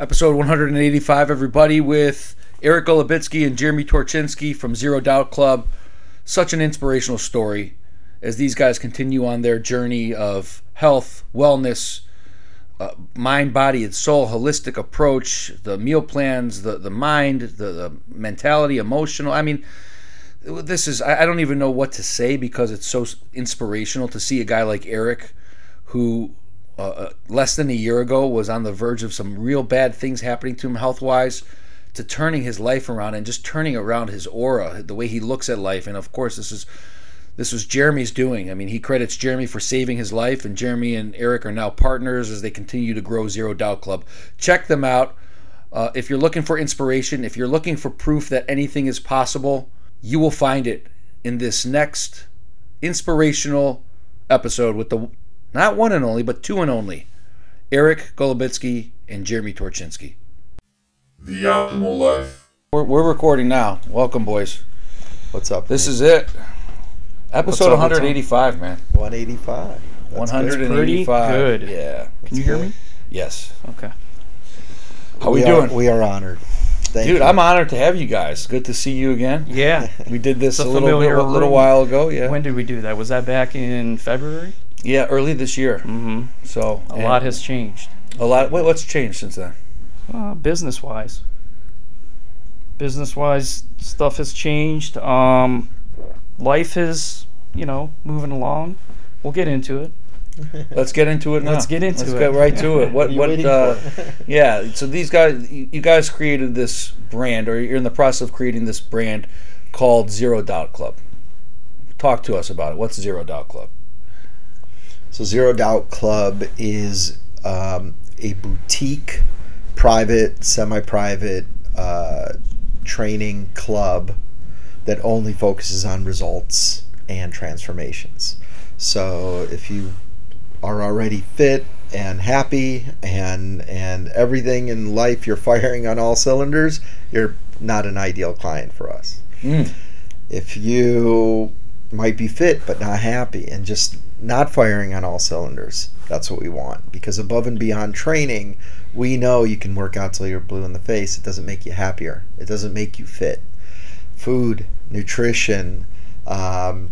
Episode 185, everybody, with Eric Golubitsky and Jeremy Torchinsky from Zero Doubt Club. Such an inspirational story as these guys continue on their journey of health, wellness, uh, mind, body, and soul, holistic approach, the meal plans, the, the mind, the, the mentality, emotional. I mean, this is, I I don't even know what to say because it's so inspirational to see a guy like Eric who uh, uh, less than a year ago was on the verge of some real bad things happening to him health wise to turning his life around and just turning around his aura the way he looks at life and of course this is this was Jeremy's doing. I mean, he credits Jeremy for saving his life, and Jeremy and Eric are now partners as they continue to grow Zero Doubt Club. Check them out. Uh, if you're looking for inspiration, if you're looking for proof that anything is possible, you will find it in this next inspirational episode with the not one and only, but two and only Eric Golubitsky and Jeremy Torchinsky. The Optimal Life. We're, we're recording now. Welcome, boys. What's up? This is it. Episode up, 185, man. 185. That's 185. good. Yeah. Can you hear me? Yes. Okay. How we, are, doing? We are honored. Thank Dude, you. I'm honored to have you guys. Good to see you again. Yeah. We did this a a little bit, a little while ago. Yeah. When did we do that? Was that back in February? Yeah, early this year. Mm-hmm. So A lot has changed. a lot. What, what's changed since then? Uh, business wise. Business wise, stuff has changed. Um, life is, you know, moving along. We'll get into it. Let's get into it now. Let's get into Let's it. get right to it. What? What are you what? waiting Uh, yeah. So these guys, you you guys created this brand, or you're in the process of creating this brand called Zero Doubt Club. Talk to us about it. What's Zero Doubt Club? So Zero Doubt Club is um, a boutique, private, semi-private uh, training club that only focuses on results and transformations. So if you are already fit and happy and and everything in life you're firing on all cylinders, you're not an ideal client for us. Mm. if you might be fit but not happy and just not firing on all cylinders. That's what we want. Because above and beyond training we know you can work out till you're blue in the face. It doesn't make you happier. It doesn't make you fit. Food nutrition um,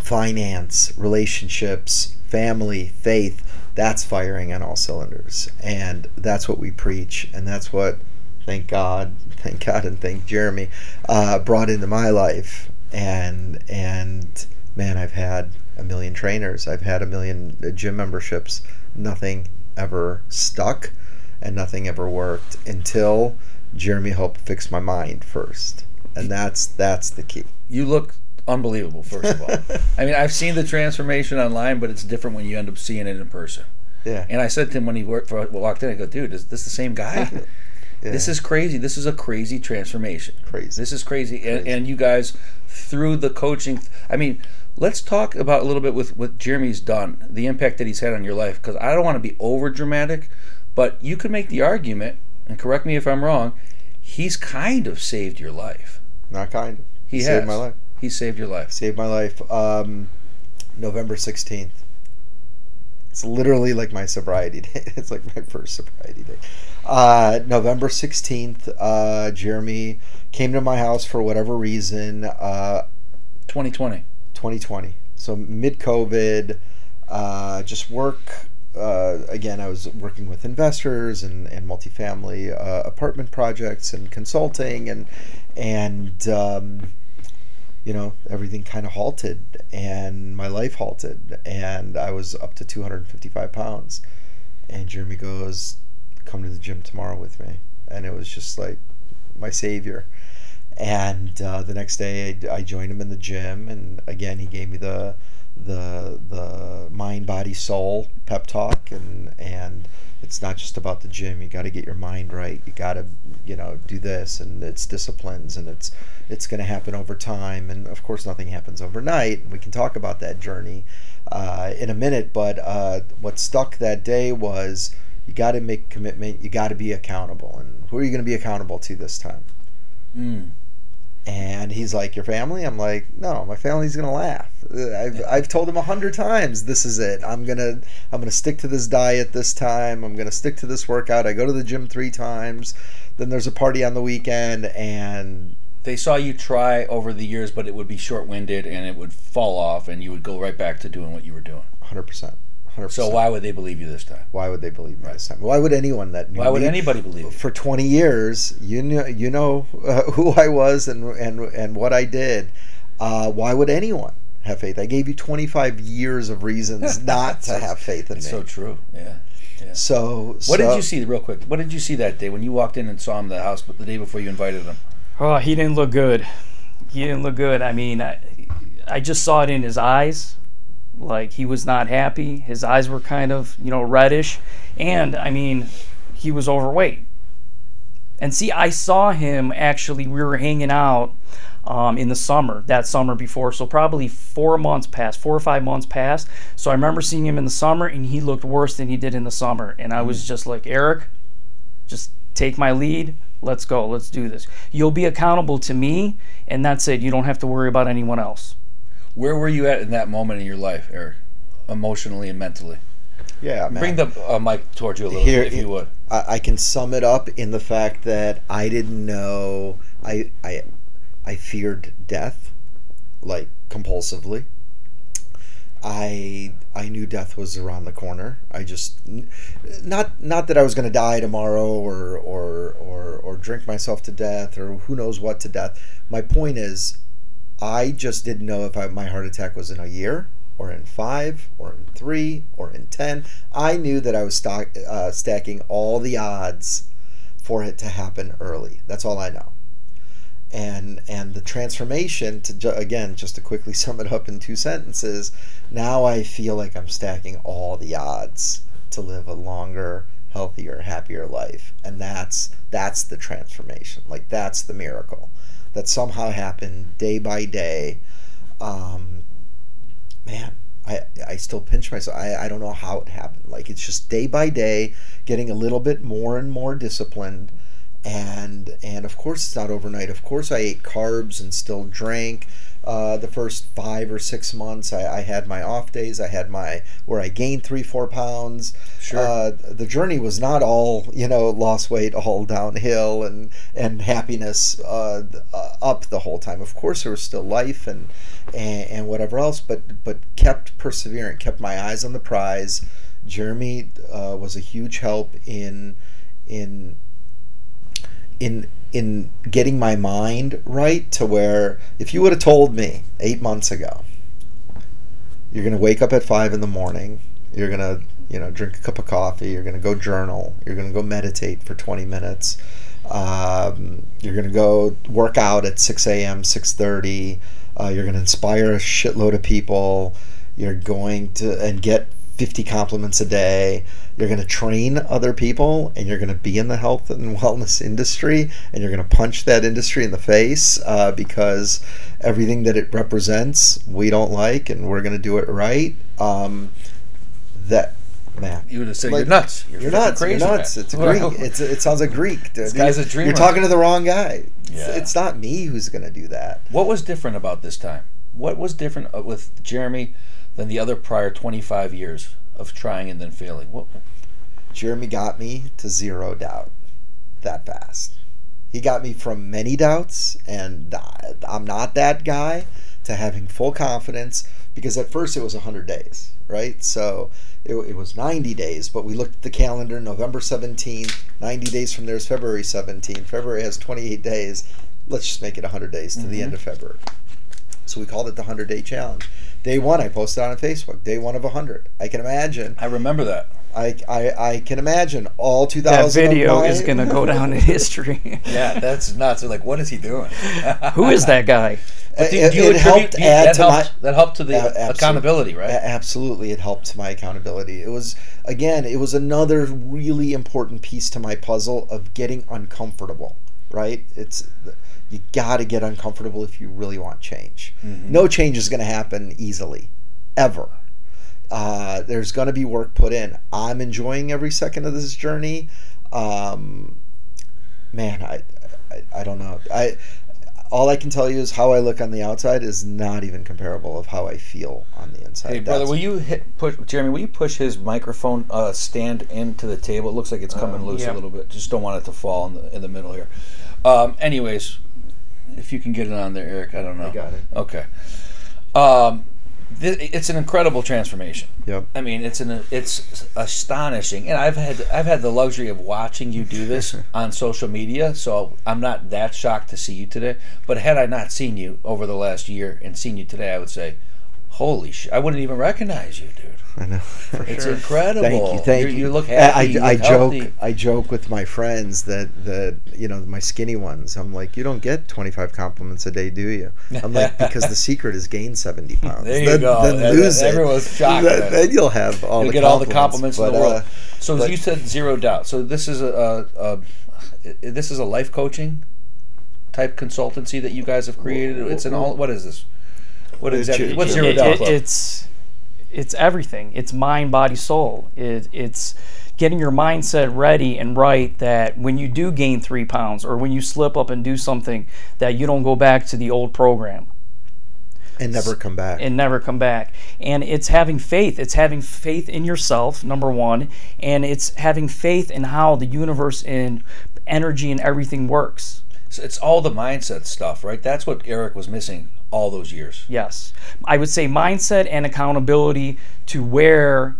finance relationships family faith that's firing on all cylinders. And that's what we preach. And that's what thank god thank god and thank jeremy uh, brought into my life. And and man i've had a million trainers i've had a million gym memberships nothing ever stuck and nothing ever worked until jeremy helped fix my mind first and that's that's the key You look unbelievable. First of all, I mean, I've seen the transformation online, but it's different when you end up seeing it in person. yeah And I said to him when he worked for, walked in, I go, dude, is this the same guy? Yeah. This is crazy. This is a crazy transformation. Crazy. This is crazy. And, Crazy. and you guys, through the coaching, I mean, let's talk about a little bit with what Jeremy's done, the impact that he's had on your life. Because I don't want to be over dramatic, but you could make the argument, and correct me if I'm wrong, he's kind of saved your life. not kind of He saved has. my life He saved your life. saved my life um, november 16th it's literally like my sobriety day it's like my first sobriety day uh, november 16th uh, jeremy came to my house for whatever reason uh, 2020. 2020 so mid-covid uh, just work uh, again i was working with investors and, and multifamily uh, apartment projects and consulting and and um, you know everything kind of halted and my life halted and i was up to 255 pounds. And jeremy goes come to the gym tomorrow with me. And it was just like my savior and uh, the next day I, I joined him in the gym and again he gave me the the the mind body soul pep talk and and it's not just about the gym. You got to get your mind right. You got to you know do this and it's disciplines and it's it's going to happen over time. And of course nothing happens overnight we can talk about that journey uh, in a minute. But uh, what stuck that day was you got to make commitment. You got to be accountable. And who are you going to be accountable to this time? Mm. And he's like, "Your family?" I'm like, "No, my family's gonna laugh." Uh, I've, I've told him a hundred times, "This is it. I'm gonna I'm gonna stick to this diet this time. I'm gonna stick to this workout. I go to the gym three times. Then there's a party on the weekend, and They saw you try over the years, but it would be short-winded and it would fall off, and you would go right back to doing what you were doing. 100 percent, 100. So why would they believe you this time? why would they believe me this time? Why would anyone that knew Why would me anybody believe you? for 20 years? You know, you know uh, who I was and and and what I did. Uh, why would anyone have faith? I gave you 25 years of reasons not to have faith in me. So true. Yeah. So, What so- did you see, real quick? What did you see that day when you walked in and saw him at the house, but the day before you invited him? Oh, he didn't look good. He didn't look good. I mean, I, I just saw it in his eyes. Like he was not happy. His eyes were kind of, you know, reddish. And I mean, he was overweight. And see, I saw him actually, we were hanging out um, in the summer, that summer before. So probably four months passed, four or five months passed. So I remember seeing him in the summer and he looked worse than he did in the summer. And I was just like, Eric, just take my lead. Let's go. Let's do this. You'll be accountable to me, and that's it. You don't have to worry about anyone else. Where were you at in that moment in your life, Eric? Emotionally and mentally. yeah, man. Bring the uh, mic towards you a little Here- bit, if you would. I, I can sum it up in the fact that I didn't know I I I feared death, like compulsively. I I knew death was around the corner. I just not not that I was going to die tomorrow or or or or drink myself to death or who knows what to death. My point is, I just didn't know if I, my heart attack was in a year or in five or in three or in ten. I knew that I was stock, uh, stacking all the odds for it to happen early. That's all I know. And and the transformation to ju- again just to quickly sum it up in two sentences. Now I feel like I'm stacking all the odds to live a longer, healthier, happier life, and that's that's the transformation. Like that's the miracle that somehow happened day by day. Um, man, I, I still pinch myself. I, I don't know how it happened. Like it's just day by day, getting a little bit more and more disciplined. And and of course it's not overnight. Of course I ate carbs and still drank. Uh, the first five or six months, I, I had my off days. I had my where I gained three, four pounds. Sure. Uh, the journey was not all you know, lost weight, all downhill, and and happiness uh, uh, up the whole time. Of course, there was still life and, and and whatever else, but but kept persevering, kept my eyes on the prize. Jeremy uh, was a huge help in in in in getting my mind right to where if you would have told me eight months ago you're gonna wake up at five in the morning you're gonna you know drink a cup of coffee you're gonna go journal you're gonna go meditate for 20 minutes um, you're gonna go work out at 6 a.m 6.30 uh, you're gonna inspire a shitload of people you're going to and get 50 compliments a day you're going to train other people and you're going to be in the health and wellness industry and you're going to punch that industry in the face uh, because everything that it represents we don't like and we're going to do it right um, that man You would have said Like, you're nuts. You're, you're nuts. Crazy, you're nuts. man." It's a Greek. It's it sounds like Greek. This guy's a You're- dreamer. You're talking to the wrong guy. It's, Yeah. it's not me who's going to do that. What was different about this time? What was different uh, with Jeremy than the other prior 25 years of trying and then failing? What? Jeremy got me to zero doubt that fast. He got me from many doubts, and I'm not that guy, to having full confidence because at first it was 100 days, right? So it, it was 90 days, but we looked at the calendar November 17th, 90 days from there is February 17th. February has 28 days. Let's just make it 100 days to the end mm-hmm. of February. So we called it the 100 day challenge. Day one, I posted on Facebook. Day one of 100. I can imagine. I remember that. I, I, I can imagine all 2000 That video is going to go down in history. Yeah, that's nuts. They're like, what is he doing? Who is that guy? But do- It, do it helped you- add that to helped, my that helped to the absolutely. accountability, right? Absolutely, it helped to my accountability. It was again, it was another really important piece to my puzzle of getting uncomfortable. Right? It's you got to get uncomfortable if you really want change. Mm-hmm. No change is going to happen easily, ever. Uh, there's going to be work put in. I'm enjoying every second of this journey. Um, man, I, I, I don't know. I all I can tell you is how I look on the outside is not even comparable of how I feel on the inside. Hey, brother, That's- will you hit push Jeremy? Will you push his microphone uh, stand into the table? It looks like it's coming loose yeah. a little bit. Just don't want it to fall in the in the middle here. Um, anyways, if you can get it on there, Eric, I don't know. I got it. Okay. Um, th- it's an incredible transformation. Yep. I mean, it's an it's astonishing, and I've had I've had the luxury of watching you do this on social media, so I'm not that shocked to see you today. But had I not seen you over the last year and seen you today, I would say, "Holy shit!" I wouldn't even recognize you, dude. I know. For It's incredible. Thank you, thank you. You look I- happy. I, you I joke. I joke with my friends that that you know my skinny ones. I'm like, you don't get 25 compliments a day, do you? I'm like, because the secret is gain 70 pounds. There you then, go. Then That- lose that- it. everyone's shocked Then, then you'll have all You'll the get all the compliments in the world. uh, so but- you said zero doubt. So this is a, a, a this is a life coaching type consultancy that you guys have created. It's an all. What is this? What exactly? What's zero It- doubt it- it's it's everything. It's mind, body, soul. It, it's getting your mindset ready and right that when you do gain three pounds or when you slip up and do something that you don't go back to the old program and never come back. and never come back. And it's having faith. It's having faith in yourself, number one, and it's having faith in how the universe and energy and everything works. So it's all the mindset stuff, right? That's what Eric was missing all those years. Yes. I would say mindset and accountability to where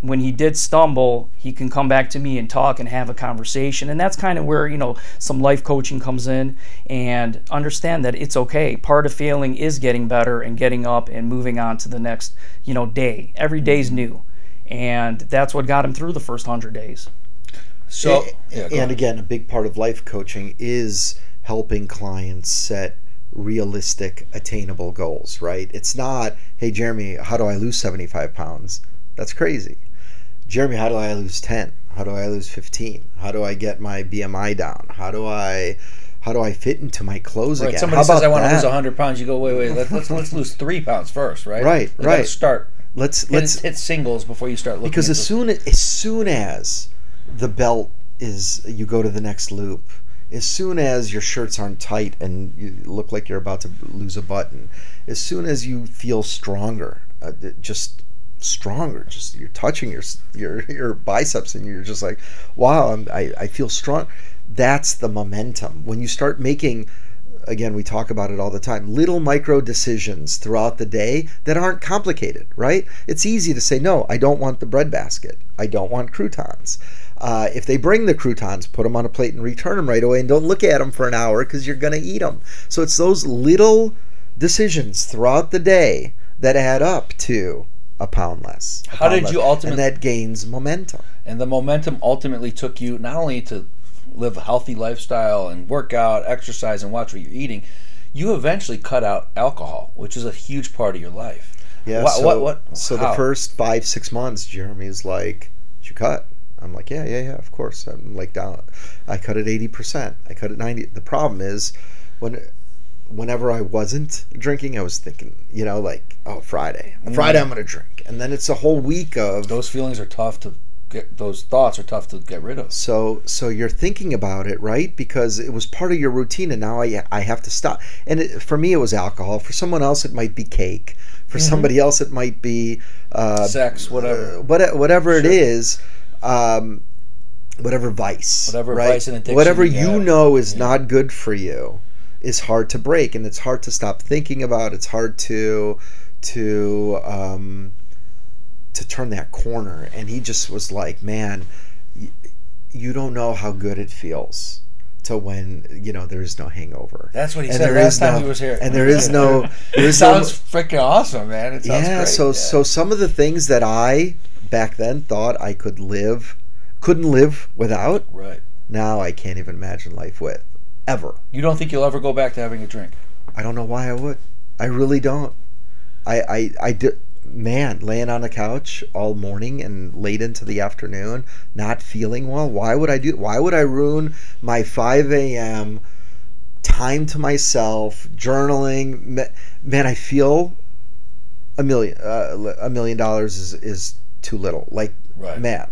when he did stumble, he can come back to me and talk and have a conversation. And that's kind of where, you know, some life coaching comes in and understand that it's okay. Part of failing is getting better and getting up and moving on to the next, you know, day. Every day's new. And that's what got him through the first 100 days. So A- yeah, and again, a big part of life coaching is helping clients set realistic, attainable goals, right? It's not, hey, Jeremy, how do I lose 75 pounds? That's crazy. Jeremy, how do I lose 10? How do I lose 15? How do I get my BMI down? How do I. How do I fit into my clothes Right, again? somebody says I want to lose 100 pounds. You go, wait, wait, let's let's, let's lose three pounds first, right? Right, You right. Start. Let's Hit, let's hit singles before you start looking. because as soon as, as soon as the belt is you go to the next loop as soon as your shirts aren't tight and you look like you're about to lose a button as soon as you feel stronger uh, just stronger just you're touching your your your biceps and you're just like wow I'm, I, I feel strong. That's the momentum. When you start making again we talk about it all the time little micro decisions throughout the day that aren't complicated right? It's easy to say no i don't want the bread basket. I don't want croutons uh, if they bring the croutons put them on a plate and return them right away and don't look at them for an hour because you're going to eat them so it's those little decisions throughout the day that add up to a pound less a How pound did you less, ultimate- and that gains momentum and the momentum ultimately took you not only to live a healthy lifestyle and work out, exercise, and watch what you're eating. You eventually cut out alcohol, which is a huge part of your life. Yeah. What- so, what- what- so the first five six months, Jeremy's like, "Did you cut?" I'm like, "Yeah, yeah, yeah. Of course." I'm like, "Down." I cut it eighty percent. I cut it ninety. The problem is, when whenever I wasn't drinking, I was thinking, you know, like, "Oh, Friday, Friday, I'm gonna drink," and then it's a whole week of Those feelings are tough to get. Those thoughts are tough to get rid of. so so you're thinking about it right because it was part of your routine and now i, I have to stop and it, for me it was alcohol for someone else it might be cake for somebody else it might be uh, Sex, whatever. uh, what, whatever it Sure. is um, whatever vice Whatever right? vice and addiction whatever you have. know is not good for you is hard to break and it's hard to stop thinking about it's hard to to um, to turn that corner and he just was like man y- you don't know how good it feels to when you know there is no hangover That's what he And said last time no- he was here. and there is no there It is no sounds freaking awesome, man. It sounds yeah great. so so some of the things that i back then thought i could live couldn't live without right. now i can't even imagine life with ever You don't think you'll ever go back to having a drink? i don't know why i would i really don't i i i did man laying on a couch all morning and late into the afternoon not feeling well why would i do why would i ruin my 5 a.m time to myself journaling? Man i feel a million uh, a million dollars is is too little. Like Right. man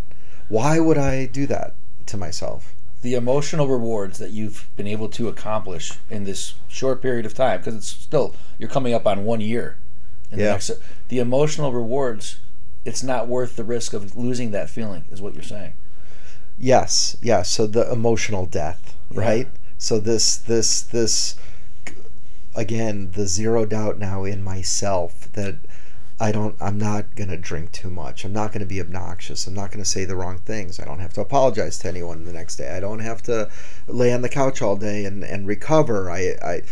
why would i do that to myself? The emotional rewards that you've been able to accomplish in this short period of time because it's still you're coming up on one year in the Yeah. next the emotional rewards it's not worth the risk of losing that feeling is what you're saying Yes, yes. So the emotional death, right? So this, this, this, again, the zero doubt now in myself that I don't, I'm not gonna drink too much. I'm not gonna be obnoxious. I'm not gonna say the wrong things. I don't have to apologize to anyone the next day. I don't have to lay on the couch all day and and recover. I, I,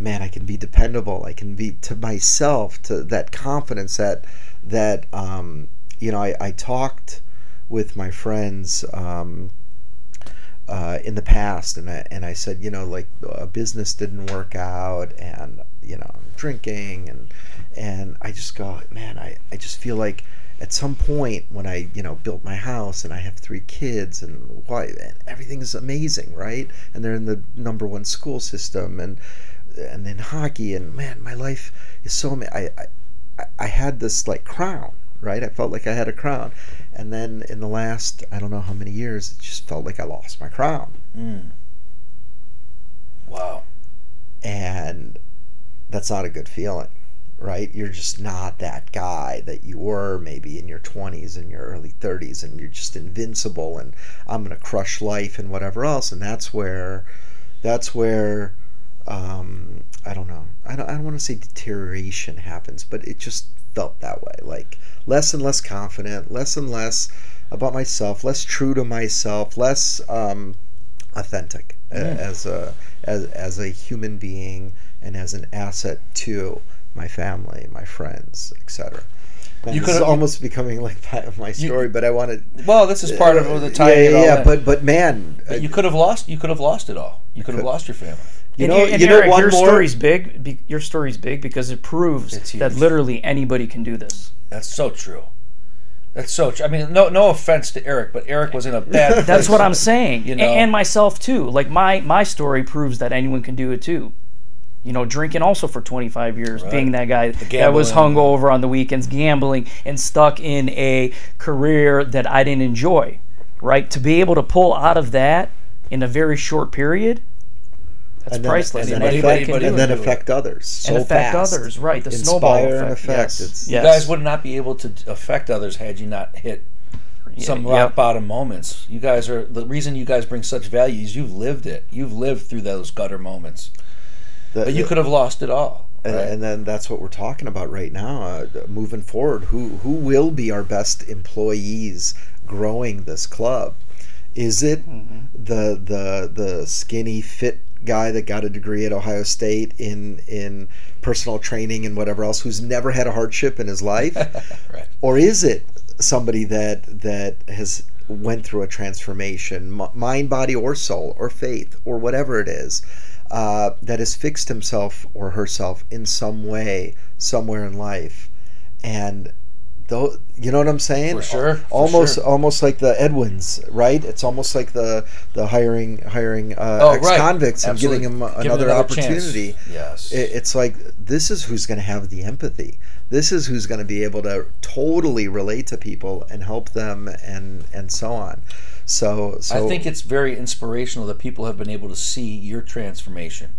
man, I can be dependable. I can be to myself to that confidence that that um, you know. I, I talked with my friends um, uh, in the past, and I and I said, you know, like a business didn't work out, and you know, I'm drinking, and and I just go, man, I, I just feel like at some point when I you know built my house and I have three kids and why and everything is amazing, right? And they're in the number one school system, and and in hockey, and man, my life is so ama- I, I I had this like crown, right? I felt like I had a crown, and then in the last I don't know how many years, it just felt like I lost my crown, mm. wow. And that's not a good feeling right? You're just not that guy that you were maybe in your 20s and your early 30s and you're just invincible and i'm going to crush life and whatever else. And that's where that's where um, i don't know. I don't, I don't want to say deterioration happens but it just felt that way. Like less and less confident less and less about myself less true to myself less um, authentic a- as a as, as a human being and as an asset to my family, my friends, etc. You You could almost becoming like my, my story, but I wanted well this is part of the yeah, yeah, yeah, but but man, But you could have lost you could have lost it all. You could have lost your family you know, and you know, one your more. story's big. Be, your story's big because it proves that literally anybody can do this. that's so true that's so true I mean no no offense to Eric but Eric was in a bad That's place. what I'm saying, You know? and, myself too. Like my my story proves that anyone can do it too. You know, drinking also for 25 years, Right. being that guy that was hungover on the weekends, gambling, and stuck in a career that I didn't enjoy. Right, to be able to pull out of that in a very short period, that's and then, priceless. and And, then, anybody affect, anybody and then it. do it. others so and affect fast. others. Right, the Inspire snowball and effect. affect. Yes. It's- yes. You guys would not be able to affect others had you not hit some yep. rock bottom moments. You guys are the reason you guys bring such value is you've lived it. You've lived through those gutter moments. The- But you the- could have lost it all. And, right? and then that's what we're talking about right now. Uh, moving forward, who who will be our best employees growing this club? Is it the the the skinny fit guy that got a degree at Ohio State in in personal training and whatever else, who's never had a hardship in his life, Right. or is it somebody that that has went through a transformation, m- mind, body, or soul, or faith, or whatever it is, uh, that has fixed himself or herself in some way, somewhere in life, and though you know what I'm saying? For sure, for almost sure. almost like the Edwins, right? It's almost like the the hiring hiring uh, Oh, ex right. convicts and giving them Give another, another chance. opportunity Yes. it, it's like this is who's going to have the empathy this is who's going to be able to totally relate to people and help them and and so on so so I think it's very inspirational that people have been able to see your transformation.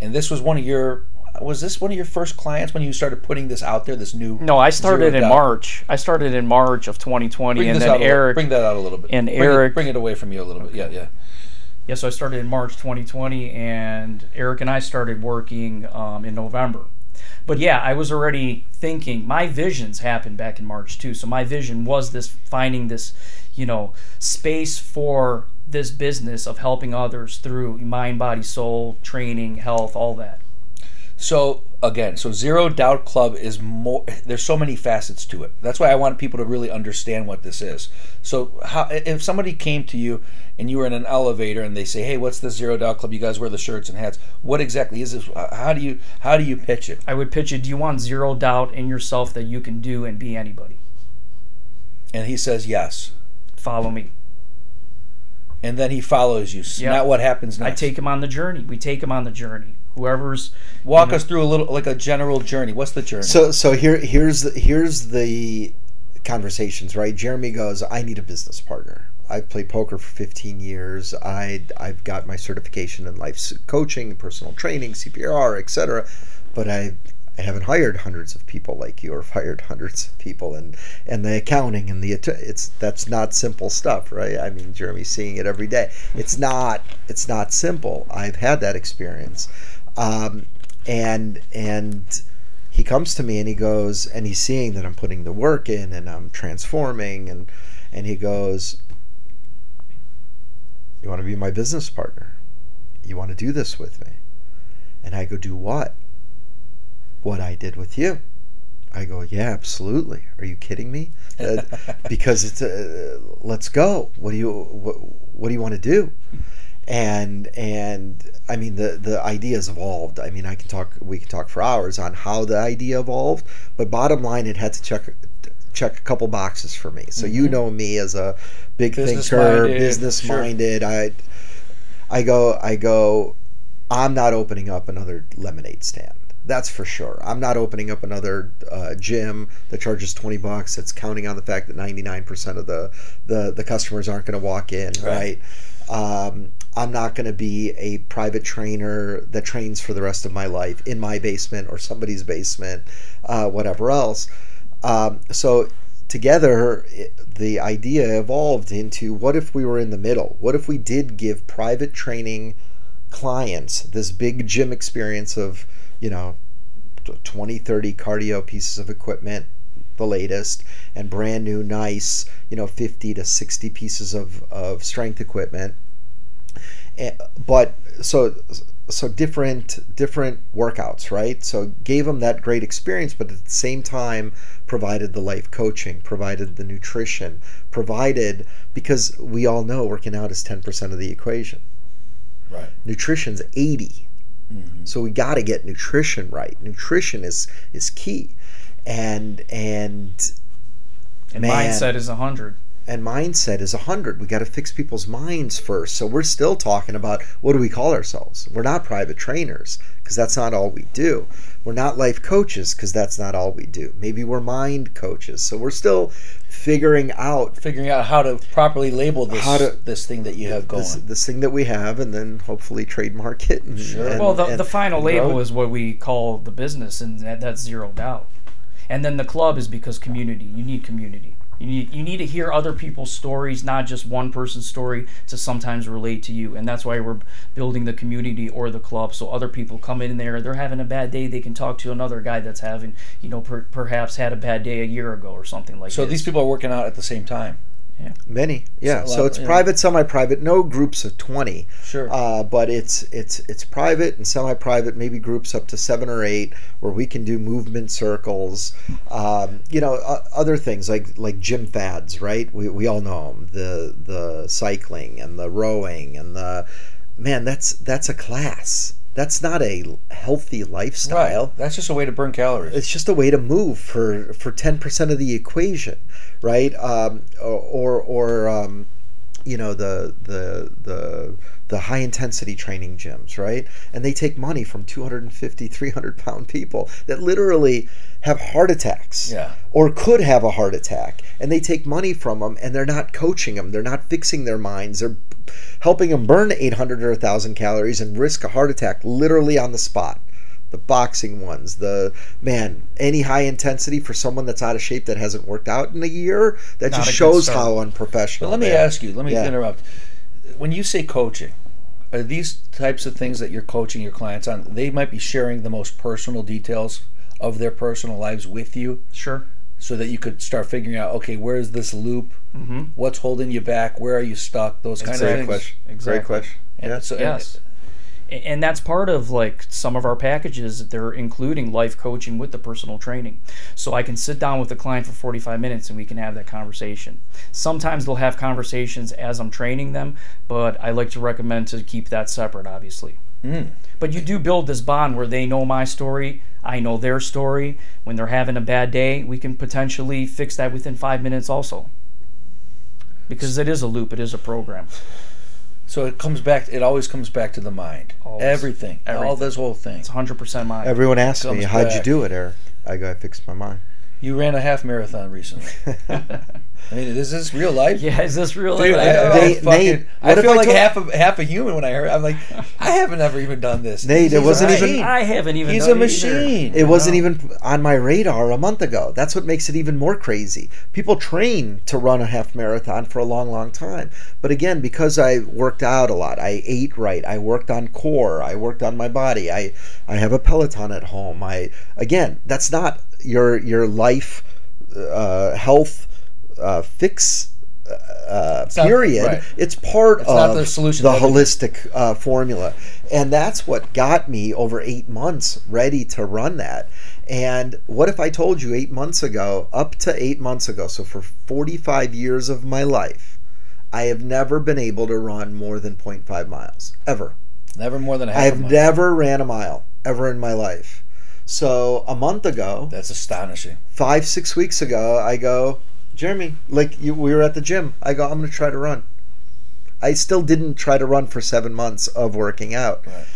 And this was one of your was this one of your first clients when you started putting this out there, this new No, I started in? March. I started in March of 2020, Bring and then a little- Eric. bring that out a little bit. and Bring it- Eric- bring it away from you a little bit. Yeah, yeah. Yeah, so I started in March 2020, and Eric and I started working um, in November. But yeah, I was already thinking. My visions happened back in March too. So my vision was this finding this, you know, space for this business of helping others through mind, body, soul, training, health, all that. So again, so Zero Doubt Club is more. There's so many facets to it. That's why I want people to really understand what this is. So how if somebody came to you and you were in an elevator and they say, "Hey, what's the Zero Doubt Club? You guys wear the shirts and hats. What exactly is this? How do you how do you pitch it?" I would pitch it. Do you want zero doubt in yourself that you can do and be anybody? And he says yes, Follow me. and then he follows you. So Yeah. Now what happens now. I take him on the journey. We take him on the journey. Whoever's Walk us through a little like a general journey. What's the journey? so so here here's the, here's the conversations right jeremy goes i need a business partner I've played poker for 15 years. I I've got my certification in life coaching, personal training, CPR, etc. But I I haven't hired hundreds of people like you, or fired hundreds of people, and and the accounting and the it's that's not simple stuff, right? I mean, Jeremy's seeing it every day. It's not it's not simple. I've had that experience, um, and and he comes to me and he goes and he's seeing that I'm putting the work in and I'm transforming and and he goes you want to be my business partner? You want to do this with me? And I go do what? What I did with you. I go yeah absolutely. Are you kidding me? Uh, because it's uh, let's go. What do you what, what do you want to do and and I mean the the idea's evolved. I mean I can talk we can talk for hours on how the idea evolved, but bottom line it had to check check a couple boxes for me. So you know me as a big thinker, Business-minded, business sure. minded. I I go I go I'm not opening up another lemonade stand. That's for sure. I'm not opening up another uh, gym that charges 20 bucks. That's counting on the fact that 99% of the the, the customers aren't going to walk in, Right. right? Um, I'm not going to be a private trainer that trains for the rest of my life in my basement or somebody's basement, uh, whatever else. Um, so together, the idea evolved into what if we were in the middle? What if we did give private training clients this big gym experience of, you know, 20, 30 cardio pieces of equipment, the latest, and brand new, nice, you know, 50 to 60 pieces of, of strength equipment. Eh, But so so different different workouts, right? So gave them that great experience, but at the same time provided the life coaching, provided the nutrition, provided because we all know working out is 10% of the equation. Right. Nutrition's 80. So we got to get nutrition right. Nutrition is is key. And and And Man. mindset is a hundred. And mindset is 100 we got to fix people's minds first so we're still talking about what do we call ourselves we're not private trainers because that's not all we do we're not life coaches because that's not all we do maybe we're mind coaches so we're still figuring out Figuring out how to properly label this How to- this thing that you have going. this, this thing that we have and then hopefully trademark it and, Sure. and- well, the, and- the final label is what we call the business, and that, that's zero doubt. And then the club is because community. You need community. You need you need to hear other people's stories, not just one person's story, to sometimes relate to you. And that's why we're building the community or the club, so other people come in there. They're having a bad day, they can talk to another guy that's having, you know, per, perhaps had a bad day a year ago or something like that. so this. these people are working out at the same time. Many, yeah. a So, it's yeah. private, semi-private. No groups of twenty. Sure. Uh, but it's it's it's private and semi-private. Maybe groups up to seven or eight, where we can do movement circles. Um, you know, uh, other things like like gym fads, right? We, we all know them. The the cycling and the rowing and the man. That's that's a class. That's not a healthy lifestyle Right. That's just a way to burn calories. it's just a way to move for for 10% of the equation right um, or or, or um, you know the the the the high intensity training gyms right and they take money from 250 300 pound people that literally have heart attacks Yeah. or could have a heart attack and they take money from them and they're not coaching them they're not fixing their minds they're helping them burn 800 or 1000 calories and risk a heart attack literally on the spot the boxing ones the man any high intensity for someone that's out of shape that hasn't worked out in a year that Not just shows how unprofessional But let me are. ask you. Let me Yeah. interrupt. When you say coaching, are these types of things that you're coaching your clients on? They might be sharing the most personal details of their personal lives with you, sure. so that you could start figuring out, okay, where's this loop? Mm-hmm. What's holding you back? Where are you stuck? Those kind of great things. question great Exactly. question And yeah so, Yes. A- And that's part of like some of our packages. That they're including life coaching with the personal training. So I can sit down with the client for 45 minutes and we can have that conversation. Sometimes they'll have conversations as I'm training them, but I like to recommend to keep that separate, obviously. But you do build this bond where they know my story, I know their story. When they're having a bad day, we can potentially fix that within five minutes also. Because it is a loop, it is a program. so it comes back. It always comes back to the mind. Always. Everything. All Everything. this whole thing. It's 100% mine. everyone asks me Comes how'd you do it eric i go i fixed my mind You ran a half marathon recently. I mean, is this real life? Yeah, is this real? Dude, life? I, Nate- fucking, Nate, I feel I like told- half a half a human when I heard. I'm like, I haven't ever even done this. Nate, it wasn't a even- I haven't even. He's a it either. machine. It wasn't even on my radar a month ago. That's what makes it even more crazy. People train to run a half marathon for a long, long time. But again, because I worked out a lot, I ate right, I worked on core, I worked on my body. I I have a Peloton at home. I again, that's not your your life uh, health uh, fix uh, not- period. right. It's part It's of the solution the holistic uh, formula, and that's what got me over eight months ready to run that. And what if I told you eight months ago, up to eight months ago, so for 45 years of my life, I have never been able to run more than 0.5 miles, ever. Never more than a half. I have never ran a mile, ever in my life. So a month ago, That's astonishing. five, six weeks ago, I go, Jeremy, like you, we were at the gym. I go, I'm going to try to run. I still didn't try to run for seven months of working out. Right.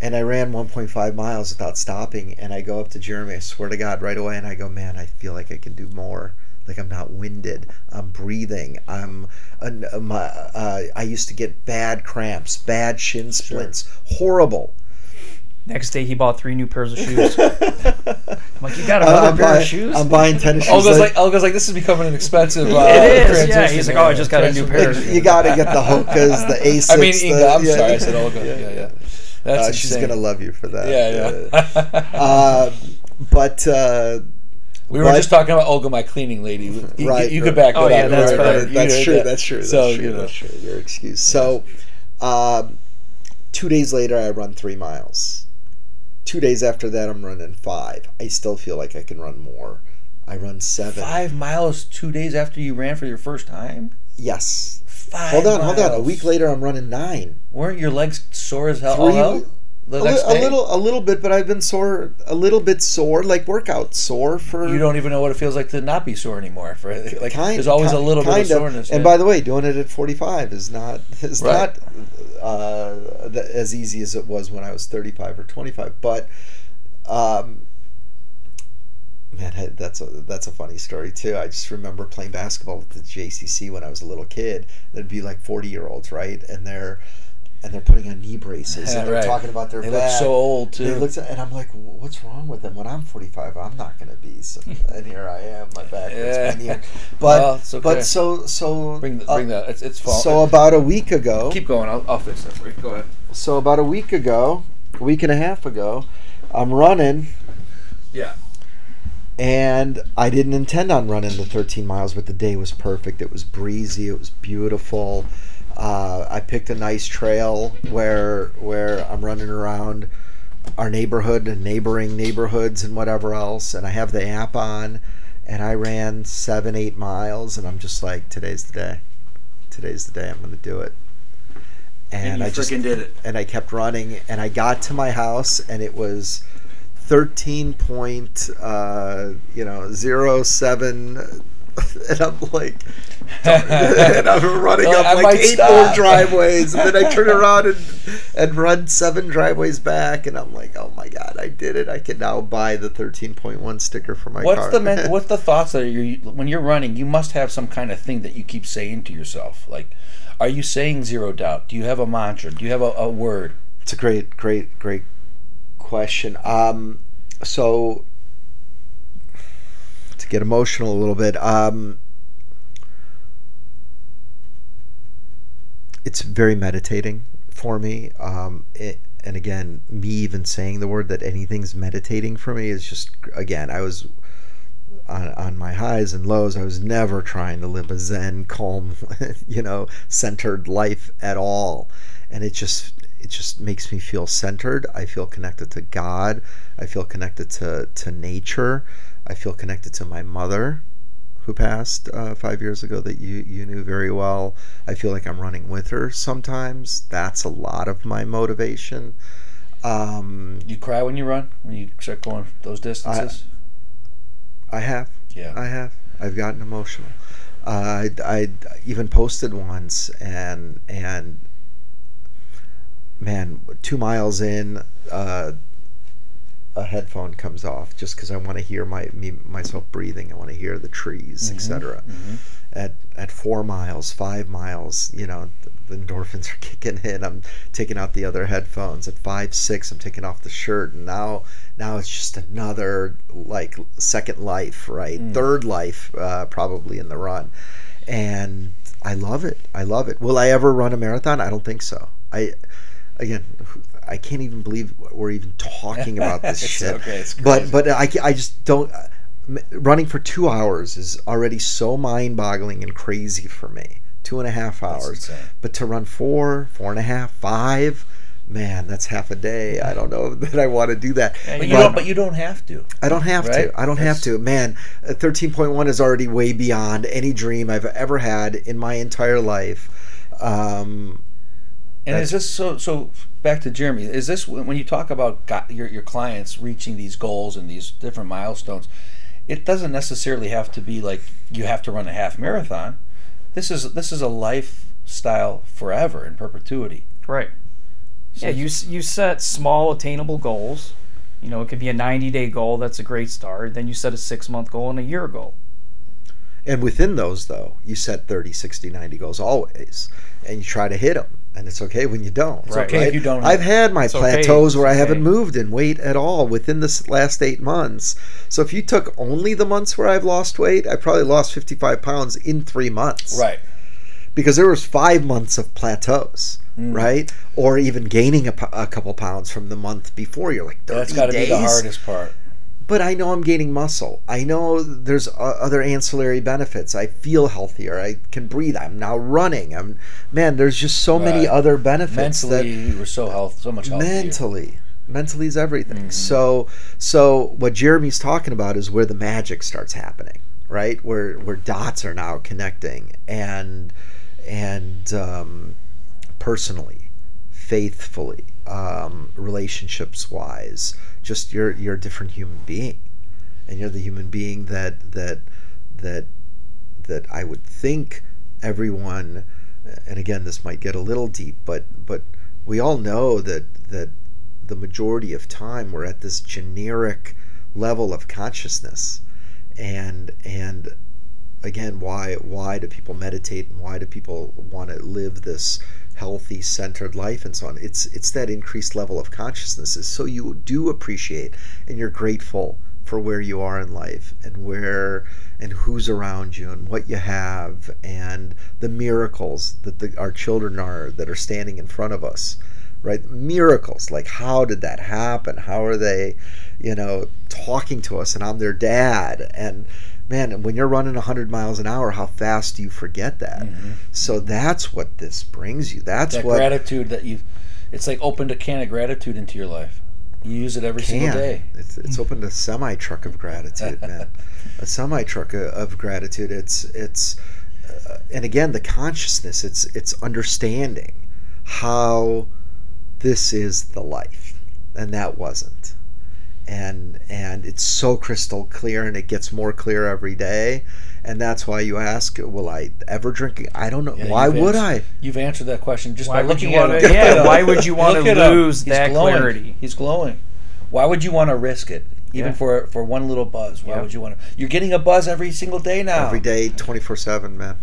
And I ran 1.5 miles without stopping. And I go up to Jeremy, I swear to God, right away. And I go, man, I feel like I can do more. Like I'm not winded. I'm breathing. I'm. Uh, my, uh, I used to get bad cramps, bad shin splints, horrible. Next day, he bought three new pairs of shoes. I'm like, you got Uh, another I'm, pair buy- of shoes? I'm buying tennis shoes. Olga's like- like, Olga's like, this is becoming an expensive. Uh, It is, yeah. He's like, oh, I just got a new pair of shoes. you got to get the Hokas, the Asics. I mean, Inga, the, I'm yeah. sorry, I said Olga. Yeah, yeah. That's Uh, she's gonna love you for that. Yeah, yeah. Uh, but uh, we were but- just talking about Olga, my cleaning lady. You, you- Right, you right. could back Oh, that yeah, up. that's right, better. right. You that's know, true. yeah. That's true. That's So, true. you know. That's true. Your excuse. So, um, two days later, I run three miles. Two days after that, I'm running five. I still feel like I can run more. I run seven. Five miles two days after you ran for your first time? Yes. Five Hold on, hold on. A week later, I'm running nine. Weren't your legs sore as hell? Three-? The A, li- next a little, a little bit, but I've been sore, a little bit sore, like workout sore for. You don't even know what it feels like to not be sore anymore. For like, kind, there's always ki- a little bit kind of soreness. And by the way, doing it at 45 is not is Right. not uh, th- as easy as it was when I was 35 or 25. But um, man, that's a that's a funny story too. I just remember playing basketball at the JCC when I was a little kid. There'd be like 40 year olds, right, and they're and they're putting on knee braces Yeah, and they're right. talking about their They look so old, too. They looked, and I'm like, what's wrong with them? When I'm 45, I'm not going to be. So, and here I am, my back hurts, Yeah. my knee hurts. But Well, okay. but so so bring the, uh, bring that. It's it's fall. so about a week ago. keep going. I'll, I'll fix that for you. Go ahead. So about a week ago, a week and a half ago, I'm running, Yeah. and I didn't intend on running the 13 miles, but the day was perfect. It was breezy. It was beautiful. Uh, I picked a nice trail where where I'm running around our neighborhood and neighboring neighborhoods and whatever else, and I have the app on, and I ran seven eight miles, and I'm just like, today's the day. Today's the day. I'm going to do it. And, you I just freaking did it. and I kept running, and I got to my house, and it was thirteen point, uh, you know, zero seven, and I'm like, and I'm running up like, I like eight stop. more driveways, and then I turn around and and run seven driveways back, and I'm like, oh my god, I did it! I can now buy the thirteen point one sticker for my What's car. the men, what's the thoughts that you when you're running? You must have some kind of thing that you keep saying to yourself. Like, are you saying zero doubt? Do you have a mantra? Do you have a, a word? It's a great, great, great question. Um, so to get emotional a little bit, um, it's very meditating for me. Um, it, and again, me even saying the word that anything's meditating for me is just again, I was on, on my highs and lows. I was never trying to live a Zen, calm, you know, centered life at all, and it just it just makes me feel centered. I feel connected to God. I feel connected to to nature. I feel connected to my mother, who passed uh, five years ago that you you knew very well. I feel like I'm running with her sometimes. That's a lot of my motivation. Um, You cry when you run when you start going those distances. I have. yeah. I have. I've gotten emotional. Uh, I, I even posted once, and and man, two miles in, uh, a headphone comes off just because I want to hear my me myself breathing. I want to hear the trees, etc. Mm-hmm, mm-hmm. at at four miles, five miles, you know, the, the endorphins are kicking in. I'm taking out the other headphones. At five, six, I'm taking off the shirt, and now now it's just another like second life, right? Mm. Third life, uh, probably in the run, and I love it. I love it. Will I ever run a marathon? I don't think so. I again, I can't even believe we're even talking about this It's shit. okay, it's but but I, I just don't. Running for two hours is already so mind-boggling and crazy for me. Two and a half hours, but to run four, four and a half, five, man, that's half a day. I don't know that I want to do that. Yeah, But you But- don't. But you don't have to. I don't have Right? to. I don't have to. Man, uh, 13.1 is already way beyond any dream I've ever had in my entire life. Um, And is this so? So back to Jeremy. Is this when when you talk about got your your clients reaching these goals and these different milestones? It doesn't necessarily have to be like you have to run a half marathon. This is this is a lifestyle forever in perpetuity. Right. So Yeah, you you set small attainable goals. You know, it could be a 90 day goal. That's a great start. Then you set a six month goal and a year goal. and within those, though, you set 30, 60, 90 goals always. And you try to hit them. And it's okay when you don't. It's okay if you don't I've had my It's okay. plateaus where I haven't okay. moved in weight at all within this last eight months. So if you took only the months where I've lost weight, I probably lost 55 pounds in three months. right. because there was five months of plateaus, Mm. right? Or even gaining a, a couple pounds from the month before. You're like, 30 That's got to be the hardest part. But I know I'm gaining muscle. I know there's uh, other ancillary benefits. I feel healthier. I can breathe. I'm now running. I'm man. There's just so many other benefits Mentally, that you were so health, so much healthier. mentally mentally is everything Mm-hmm. so so what jeremy's talking about is where the magic starts happening right where where dots are now connecting and and um, personally faithfully um, relationships wise just you're you're a different human being. And you're the human being that that that that I would think everyone and again this might get a little deep but but we all know that that the majority of time we're at this generic level of consciousness. And and again why why do people meditate and why do people want to live this healthy centered life and so on. It's it's that increased level of consciousness so you do appreciate and you're grateful for where you are in life and where and who's around you and what you have and the miracles that the, our children are that are standing in front of us right? Miracles like how did that happen? How are they you know talking to us? And i'm their dad and man when you're running 100 miles an hour how fast do you forget that so that's what this brings you that's That what gratitude that you've. it's like opened a can of gratitude into your life. You use it every single day. It's, it's opened a semi truck of gratitude, man. a semi truck of gratitude. It's it's, uh, and again the consciousness. It's it's understanding how this is the life, and that wasn't. And and it's so crystal clear, and it gets more clear every day. And that's why you ask, will I ever drink? it? I don't know. Yeah, why would ans- I? You've answered that question just Why by looking at wanna- yeah, why would you wanna Look at him. lose He's that glowing. clarity? He's glowing. Why would you want to risk it, even Yeah. for for one little buzz? Why Yeah. would you want to? You're getting a buzz every single day now. Every day, twenty four seven, man.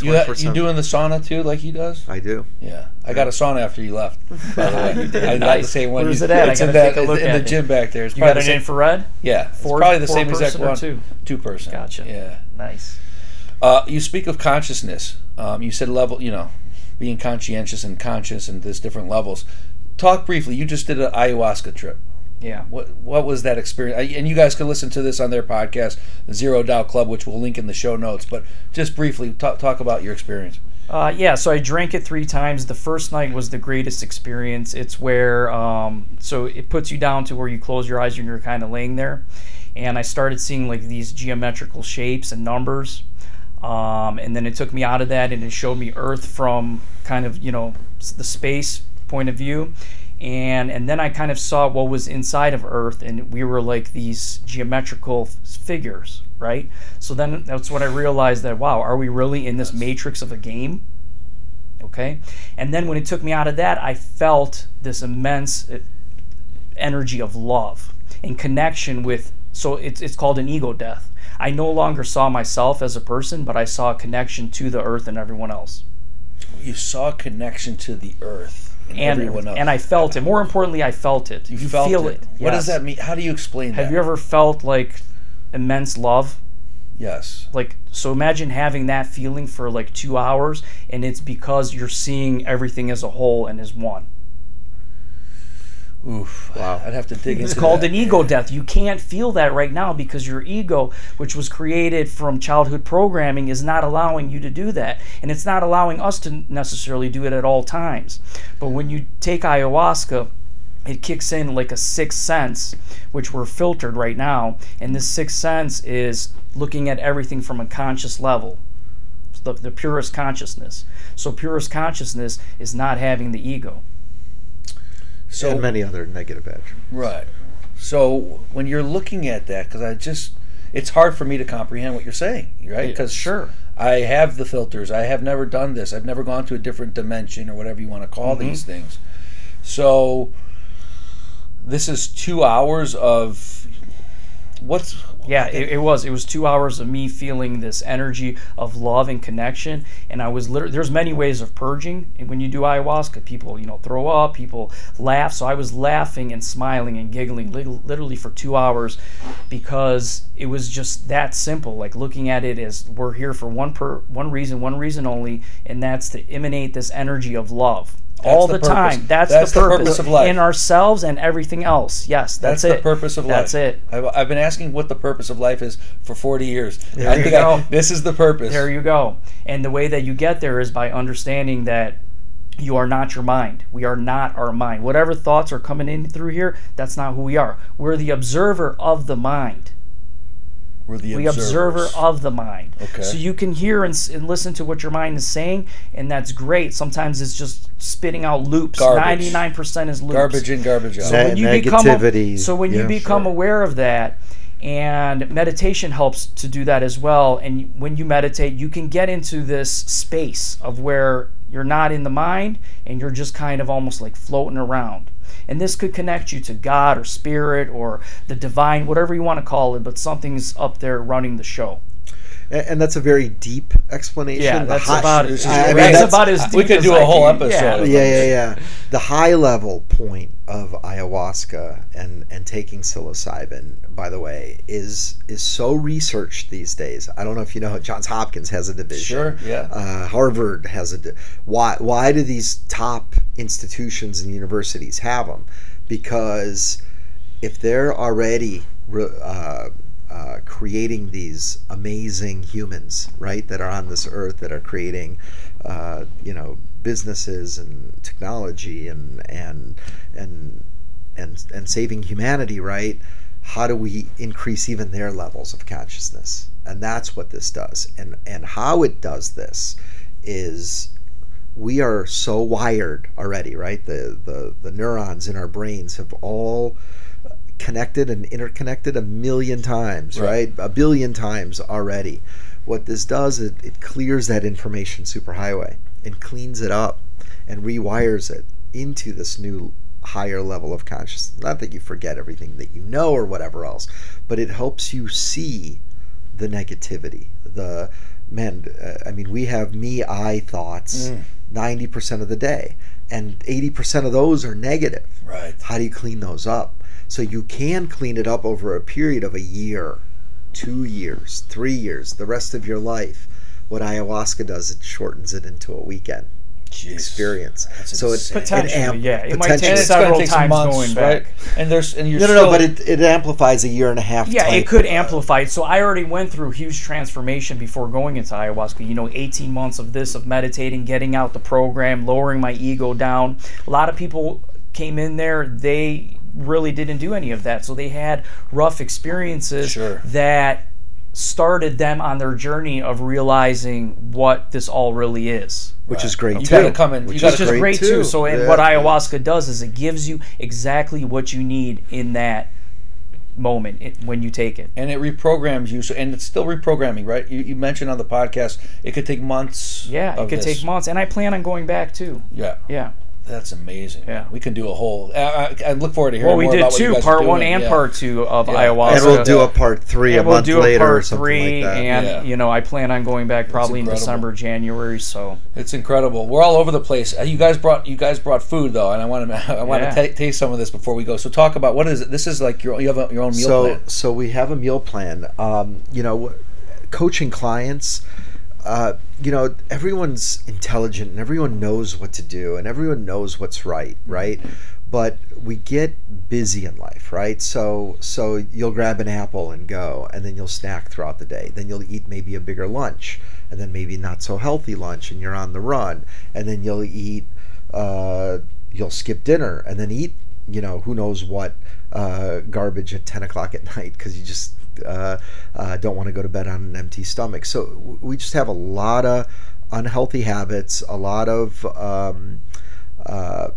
You, you doing the sauna too, like he does? I do. Yeah, I got a sauna after you left. By the way, I got the Nice. same one. Where's it at? I in gotta that take a look in at the it. gym back there. It's You got an same. infrared? Yeah, it's probably the four same exact one. two? Two person. Gotcha. Yeah. Nice. Uh, you speak of consciousness. Um, you said level, you know, being conscientious and conscious and there's different levels. Talk briefly. You just did an ayahuasca trip. Yeah. What what was that experience? And you guys can listen to this on their podcast, Zero Doubt Club, which we'll link in the show notes. But just briefly, talk, talk about your experience. Uh, yeah, so I drank it three times. The first night was the greatest experience. It's where, um, so it puts you down to where you close your eyes and you're kind of laying there. And I started seeing like these geometrical shapes and numbers. Um, and then it took me out of that and it showed me Earth from kind of, you know, the space point of view. And, and then I kind of saw what was inside of Earth, and we were like these geometrical f- figures, right? So then that's when I realized that, wow, are we really in this matrix of a game? Okay. And then when it took me out of that, I felt this immense uh, energy of love and connection with, so it's, it's called an ego death. I no longer saw myself as a person, but I saw a connection to the earth and everyone else. You saw a connection to the earth and, And, everyone else. and I felt it. More importantly, I felt it. you, felt feel it. it. What does that mean? How do you explain that? Have you ever felt like immense love? Yes. Like so imagine having that feeling for like 2 hours and it's because you're seeing everything as a whole and as one. Oof. Wow. I'd have to dig It's called that. an ego death. You can't feel that right now because your ego, which was created from childhood programming, is not allowing you to do that. And it's not allowing us to necessarily do it at all times. But when you take ayahuasca, it kicks in like a sixth sense, which we're filtered right now. And this sixth sense is looking at everything from a conscious level. The, the purest consciousness. So, purest consciousness is not having the ego. So and many other negative attributes. Right. So when you're looking at that, because I just, it's hard for me to comprehend what you're saying, right? Because Sure. I have the filters. I have never done this. I've never gone to a different dimension or whatever you want to call Mm-hmm. these things. So this is two hours of what's Yeah, it, it was. It was two hours of me feeling this energy of love and connection, and I was literally. There's many ways of purging, and when you do ayahuasca, people you know throw up, people laugh. So I was laughing and smiling and giggling literally for two hours, because it was just that simple. Like looking at it as we're here for one per one reason, one reason only, and that's to emanate this energy of love. All the the, time. That's, That's the, the purpose, purpose of life. in ourselves and everything else. Yes, that's, That's it. the purpose of life. That's it. I've, I've been asking what the purpose of life is for 40 years. There I you think I, this is the purpose. There you go. And the way that you get there is by understanding that you are not your mind. We are not our mind. Whatever thoughts are coming in through here, that's not who we are. We're the observer of the mind. We're the The observer of the mind. Okay. So you can hear and, and listen to what your mind is saying, and that's great. Sometimes it's just spitting out loops. Garbage. Ninety-nine percent is loops. garbage in, garbage out. So- when you negativity, become so when you become sure. aware of that and meditation helps to do that as well and when you meditate you can get into this space of where you're not in the mind and you're just kind of almost like floating around and this could connect you to god or spirit or the divine whatever you want to call it but something's up there running the show And, and that's a very deep explanation. yeah The that's high- about this it is I mean, that's that's- about as we deep could as do I a whole can- episode. yeah. yeah, yeah, yeah. The high level point of ayahuasca and and taking psilocybin, by the way, is is so researched these days. I don't know if you know, Johns Hopkins has a division. Sure, yeah. Uh, Harvard has a. di- Why why do these top institutions and universities have them? Because if they're already re- uh, uh, creating these amazing humans, right, that are on this earth, that are creating, uh, you know, businesses and technology and and and and and saving humanity, right? How do we increase even their levels of consciousness? And that's what this does. And and how it does this is we are so wired already, right? The the the neurons in our brains have all connected and interconnected a million times, Right. right? A billion times already. What this does is it clears that information superhighway and cleans it up and rewires it into this new higher level of consciousness. Not that you forget everything that you know or whatever else, but it helps you see the negativity. The man, uh, I mean, we have me, I thoughts 90% of the day, and 80% of those are negative. Right. How do you clean those up? So you can clean it up over a period of a year, two years, three years, the rest of your life. What ayahuasca does, it shortens it into a weekend Jeez. experience. That's so it, insane. it Potentially, amp- yeah. It might take it's potentially- going several take times months, going right? back. And there's and you're No, no, still, no, but it, it amplifies a year and a half. Yeah, type, it could uh, amplify it. So I already went through huge transformation before going into ayahuasca. You know, 18 months of this, of meditating, getting out the program, lowering my ego down. A lot of people came in there, they really didn't do any of that. So they had rough experiences Sure. that started them on their journey of realizing what this all really is. which is great You too. gotta come in- you Which gotta is Which is great too. So, and Yeah. what ayahuasca does is it gives you exactly what you need in that moment it, when you take it. and it reprograms you. So and it's still reprogramming, right? You, you mentioned on the podcast it could take months. Yeah, it could this. take months, and I plan on going back too. Yeah. Yeah, That's amazing. Yeah. we can do a whole. I, I, I look forward to hearing Well, we more did about what you two, part one and Yeah. part two of Yeah. ayahuasca. and we'll do a part three Yeah, a we'll month do a later or part something three, like that. and Yeah. you know, I plan on going back probably in. December, January. So It's incredible. We're all over the place. Uh, You guys brought you guys brought food though, and I want to I want Yeah. to ta taste some of this before we go. So talk about what is it? This is like your you have a, your own meal so plan. so we have a meal plan um, you know coaching clients uh, you know everyone's intelligent and everyone knows what to do and everyone knows what's right right? But we get busy in life right? So so you'll grab an apple and go and then you'll snack throughout the day. Then you'll eat maybe a bigger lunch and then maybe not so healthy lunch and you're on the run. And then you'll eat uh, you'll skip dinner and then eat you know who knows what uh, garbage at 10 o'clock at night because you just uh, uh, don't want to go to bed on an empty stomach. So w- we just have a lot of unhealthy habits a lot of um, uh,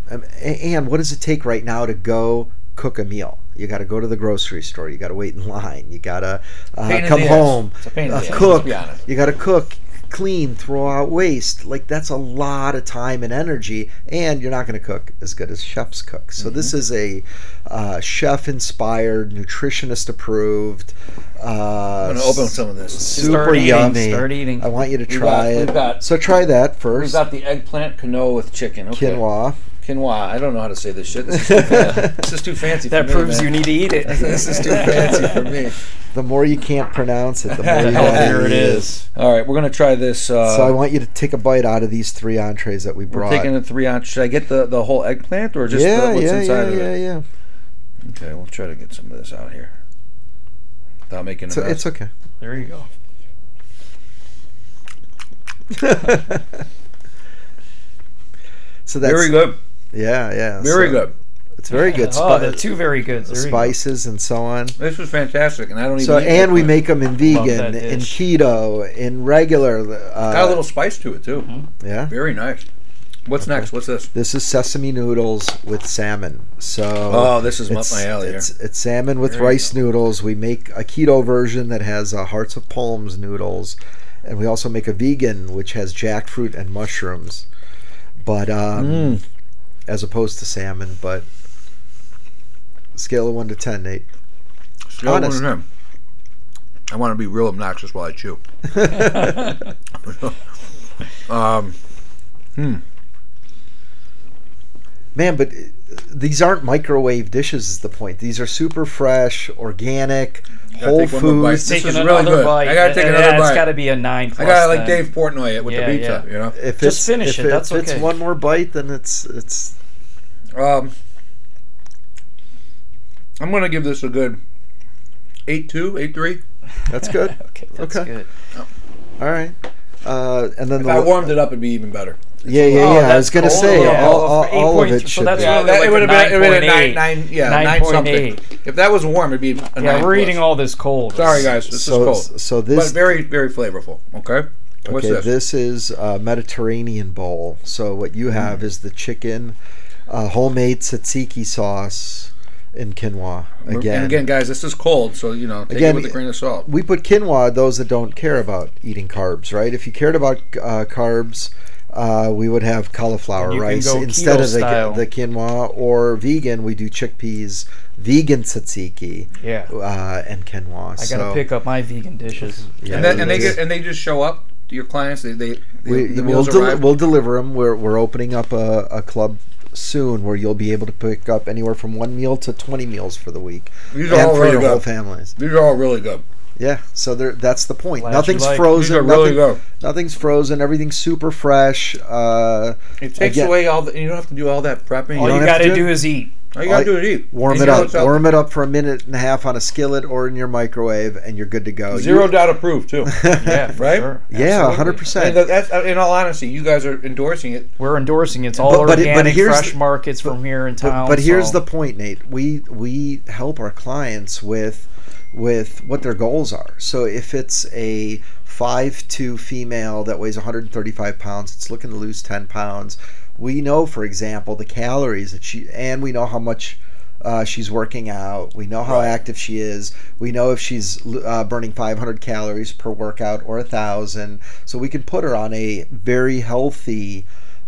and- what does it take right now to go cook a meal? You got to go to the grocery store you got to wait in line you got to uh, come home It's a pain in the uh, cook. you got to cook clean throw out waste like that's a lot of time and energy and you're not going to cook as good as chefs cook so this Mm-hmm. is a uh, chef inspired nutritionist approved uh, I'm gonna open some of this. super Start eating, yummy start eating. i want you to We've try got- it we've got- so try that first. We've got the eggplant quinoa with chicken. Okay. quinoa Quinoa. I don't know how to say this shit. This is too, fa- this is too fancy. that for me, proves man. you need to eat it. This is too fancy for me. the more you can't pronounce it the more The you healthier gotta it eat is. All right, we're gonna try this. Uh, so i want you to take a bite out of these three entrees that we brought. we're brought taking the three ounce. Should I get the, the whole eggplant or just yeah the, what's yeah inside yeah of yeah it? yeah Okay, we'll try to get some of this out here without making a so it's okay There you go. so that's Very good. Yeah, yeah. Very so good. It's very good. Oh, Spi- the two very good. There you go. spices and so on. This was fantastic, and I don't even. So eat and we make them in vegan, that in dish. keto, in regular. Uh, got a little spice to it too. Mm-hmm. yeah. Very nice. What's next? What's this? This is sesame noodles with salmon. So Oh, this is up it's, my alley. It's, it's salmon with There rice noodles. We make a keto version that has uh, hearts of palms noodles, and we also make a vegan which has jackfruit and mushrooms, but um, Mm. As opposed to salmon. But scale of one to ten, Nate. Still Honest. one of them. I want to be real obnoxious while I chew. um, Man, but these aren't microwave dishes. Is the point? These are super fresh, organic, whole take one more bite. foods. This Taking is really good. bite. I gotta take another yeah, bite. It's got to be a nine. Plus I got to like then. Dave Portnoy it with Yeah, the pizza. yeah. You know. If Just it's, finish if it, that's if it's one more bite, then it's it's Um, I'm gonna give this a good eight two, eight three. that's good. Okay, that's Okay. good. All right. Uh, and then If the I warmed it up, it'd be even better. Yeah yeah Oh, yeah. I was gonna cold. say Yeah. all, all, Eight all of point- it so should. that's be. really that, like it would have been, it would've been a nine, nine, yeah, nine, something. 9.8. If that was warm, it'd be a nine. Yeah, we're plus. eating all this cold. Sorry, guys, this so is cold, so but this very, very flavorful. Okay. What's okay this? this is a Mediterranean bowl. So what you have is the chicken, uh, homemade tzatziki sauce in quinoa. Again, and again, guys, this is cold, so you know, take Again, it with a grain of salt. we put quinoa those that don't care about eating carbs, right? If you cared about uh, carbs, uh, we would have cauliflower rice instead of the, the quinoa. Or vegan, we do chickpeas, vegan tzatziki, Yeah. uh, and quinoa. I gotta so, pick up my vegan dishes. Yeah, and then, and they get and they just show up to your clients. They they, they we, the we'll, meals del- arrive. we'll deliver them. We're, we're opening up a, a club soon where you'll be able to pick up anywhere from one meal to 20 meals for the week. These and are all for really your whole good. families. These are all really good. Yeah, so there, that's the point. Glad Nothing's like- frozen. These are really. Nothing's frozen. Everything's super fresh. Uh, It takes Again- away all the. You don't have to do all that prepping. All don't you gotta do do it. is eat. all you gotta do is eat. warm it up. Warm it up for a minute and a half on a skillet or in your microwave, and you're good to go. Zero You- doubt approved too. Yeah, Right? sure. Yeah, Absolutely. hundred And percent. that's, in all honesty, you guys are endorsing it. We're endorsing it. It's all But- but it- but organic, here's fresh the- markets from here in town. But, but here's so- the point, Nate. We we help our clients with with what their goals are. So if it's a five two female that weighs 135 pounds, it's looking to lose 10 pounds. We know, for example, the calories that she and we know how much. Uh, she's working out. We know how active she is. We know if she's uh, burning 500 calories per workout or a thousand. So we can put her on a very healthy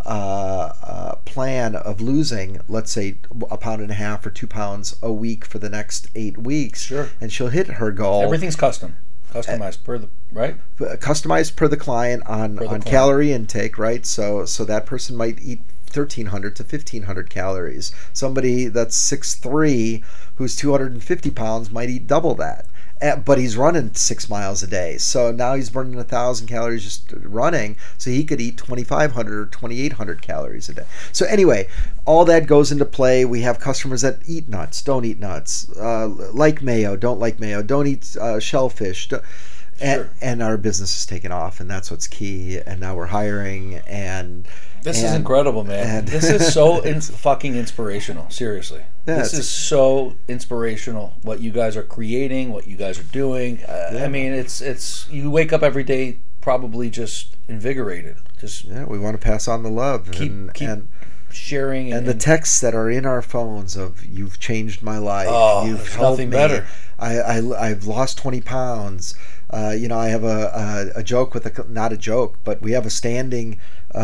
uh, uh, plan of losing, let's say, a pound and a half or two pounds a week for the next eight weeks. Sure. And she'll hit her goal. Everything's custom, customized per the right. customized per the client on the on client. calorie intake, right? So so that person might eat 1300 to 1500 calories. Somebody that's 6'3 who's 250 pounds might eat double that. Eh, But he's running six miles a day, so now he's burning a thousand calories just running. So he could eat 2,500 or 2,800 calories a day. So anyway, all that goes into play. We have customers that eat nuts, don't eat nuts, uh, like mayo, don't like mayo, don't eat uh, shellfish. Don't, and, Sure. and our business is taking off, and that's what's key. And now we're hiring, and This is incredible, man. and- this is so in- fucking inspirational. Seriously, Yeah, this is so inspirational. What you guys are creating, what you guys are doing. Uh, I mean, it's it's you wake up every day probably just invigorated, just Yeah, we want to pass on the love Keep- and keep and, sharing and, and the texts that are in our phones of "You've changed my life," Oh, "You've helped nothing me," better. I, I I've lost twenty pounds. Uh, you know, I have a, a, a joke with a not a joke, but we have a standing uh,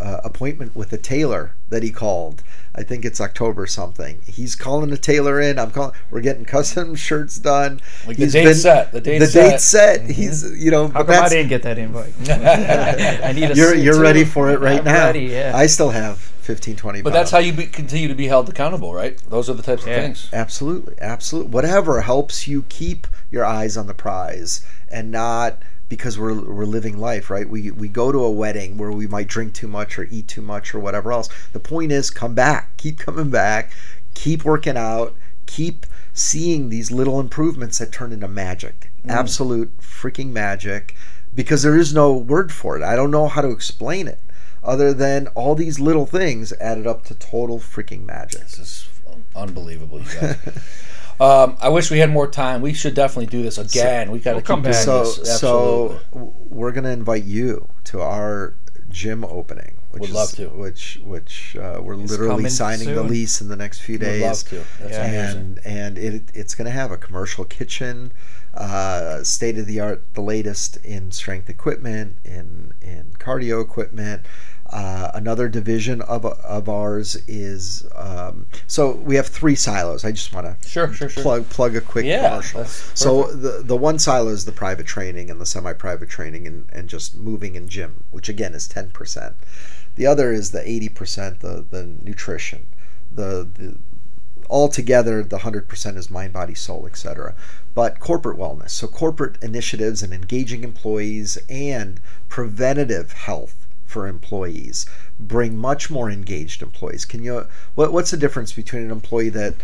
uh, appointment with a tailor that he called. I think it's October something. He's calling a tailor in. I'm calling. We're getting custom shirts done. Like the He's date's set, the date's the set. date's set. Mm-hmm. He's you know. How but come I didn't get that invite? I need a you're suit, you're too. ready for it right I'm now. Ready, yeah. I still have 15, 20 But that's how you be, continue to be held accountable, right? Those are the types Yeah. of things. Absolutely, absolutely. Whatever helps you keep your eyes on the prize and not because we're we're living life, right? We we go to a wedding where we might drink too much or eat too much or whatever else. The point is come back. Keep coming back. Keep working out. Keep seeing these little improvements that turn into magic. Mm. Absolute freaking magic because there is no word for it. I don't know how to explain it other than all these little things added up to total freaking magic. This is unbelievable, you guys. um, I wish we had more time. We should definitely do this again. we got to We'll come back. so so we're gonna invite you to our gym opening which Would is, love to. which which uh, we're literally coming signing the lease in the next few days. Would love to. That's Yeah. amazing. and and it, it's going to have a commercial kitchen uh, state of the art the latest in strength equipment in in cardio equipment uh, another division of, of ours is um, so we have three silos. I just want to Sure, sure, sure. plug plug a quick Yeah, commercial. so the the one silo is the private training and the semi-private training and, and just moving in gym which again is 10% the other is the 80% the the nutrition. The the altogether the 100% is mind body soul etc but corporate wellness. So corporate initiatives and engaging employees and preventative health for employees bring much more engaged employees. Can you what, what's the difference between an employee that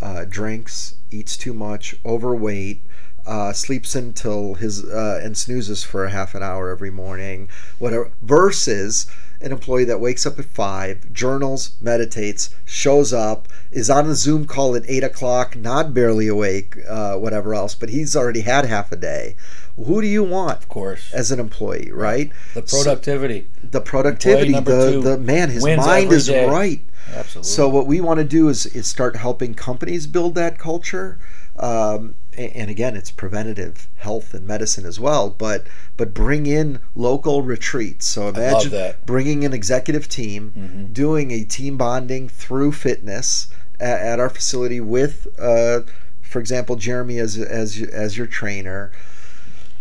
uh, drinks eats too much overweight uh, sleeps until his uh, and snoozes for a half an hour every morning whatever versus an employee that wakes up at five journals meditates shows up is on a zoom call at eight o'clock not barely awake uh, whatever else but he's already had half a day who do you want Of course. as an employee right The So- productivity. the productivity the, two the man his mind is day. right Absolutely. so what we want to do is, is start helping companies build that culture. Um, and again, it's preventative health and medicine as well. But but bring in local retreats. So imagine. Mm-hmm. bringing an executive team, doing a team bonding through fitness at, at our facility with, uh, for example, Jeremy as as as your trainer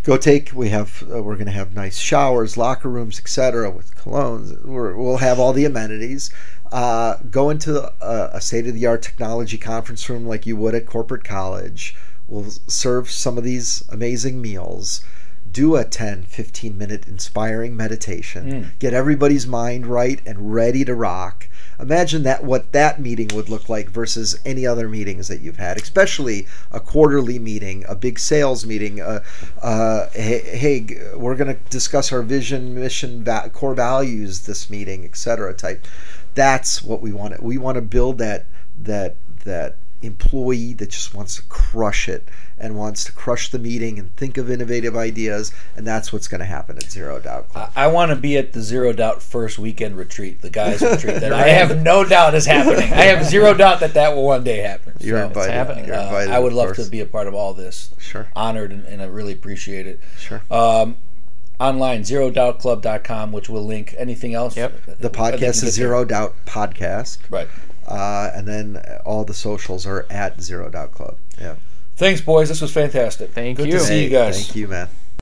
go take we have uh, we're going to have nice showers locker rooms etc with colognes we're, we'll have all the amenities uh, go into a, a state-of-the-art technology conference room like you would at corporate college we'll serve some of these amazing meals. Do a 10 15 minute inspiring meditation. Get everybody's mind right and ready to rock. Imagine that what that meeting would look like versus any other meetings that you've had especially a quarterly meeting a big sales meeting uh, uh, hey, hey we're going to discuss our vision mission va- core values this meeting etc type. That's what we want we want to build that that that employee that just wants to crush it and wants to crush the meeting and think of innovative ideas and that's what's going to happen at zero doubt Club. I want to be at the Zero Doubt first weekend retreat, the guys' retreat. That I have no doubt is happening. I have zero doubt that that will one day happen. you're So, invited, happening. You're uh, I would love to be a part of all this. Sure. Honored and, and I really appreciate it. Sure. Um, online, zerodoubtclub.com, which will link anything else. Yep. The podcast is get Zero Doubt Podcast. Right. Uh, and then all the socials are at Zero Doubt Club. Yeah. Thanks, boys. This was fantastic. Thank you. Good you. to see you guys. Thank you, man.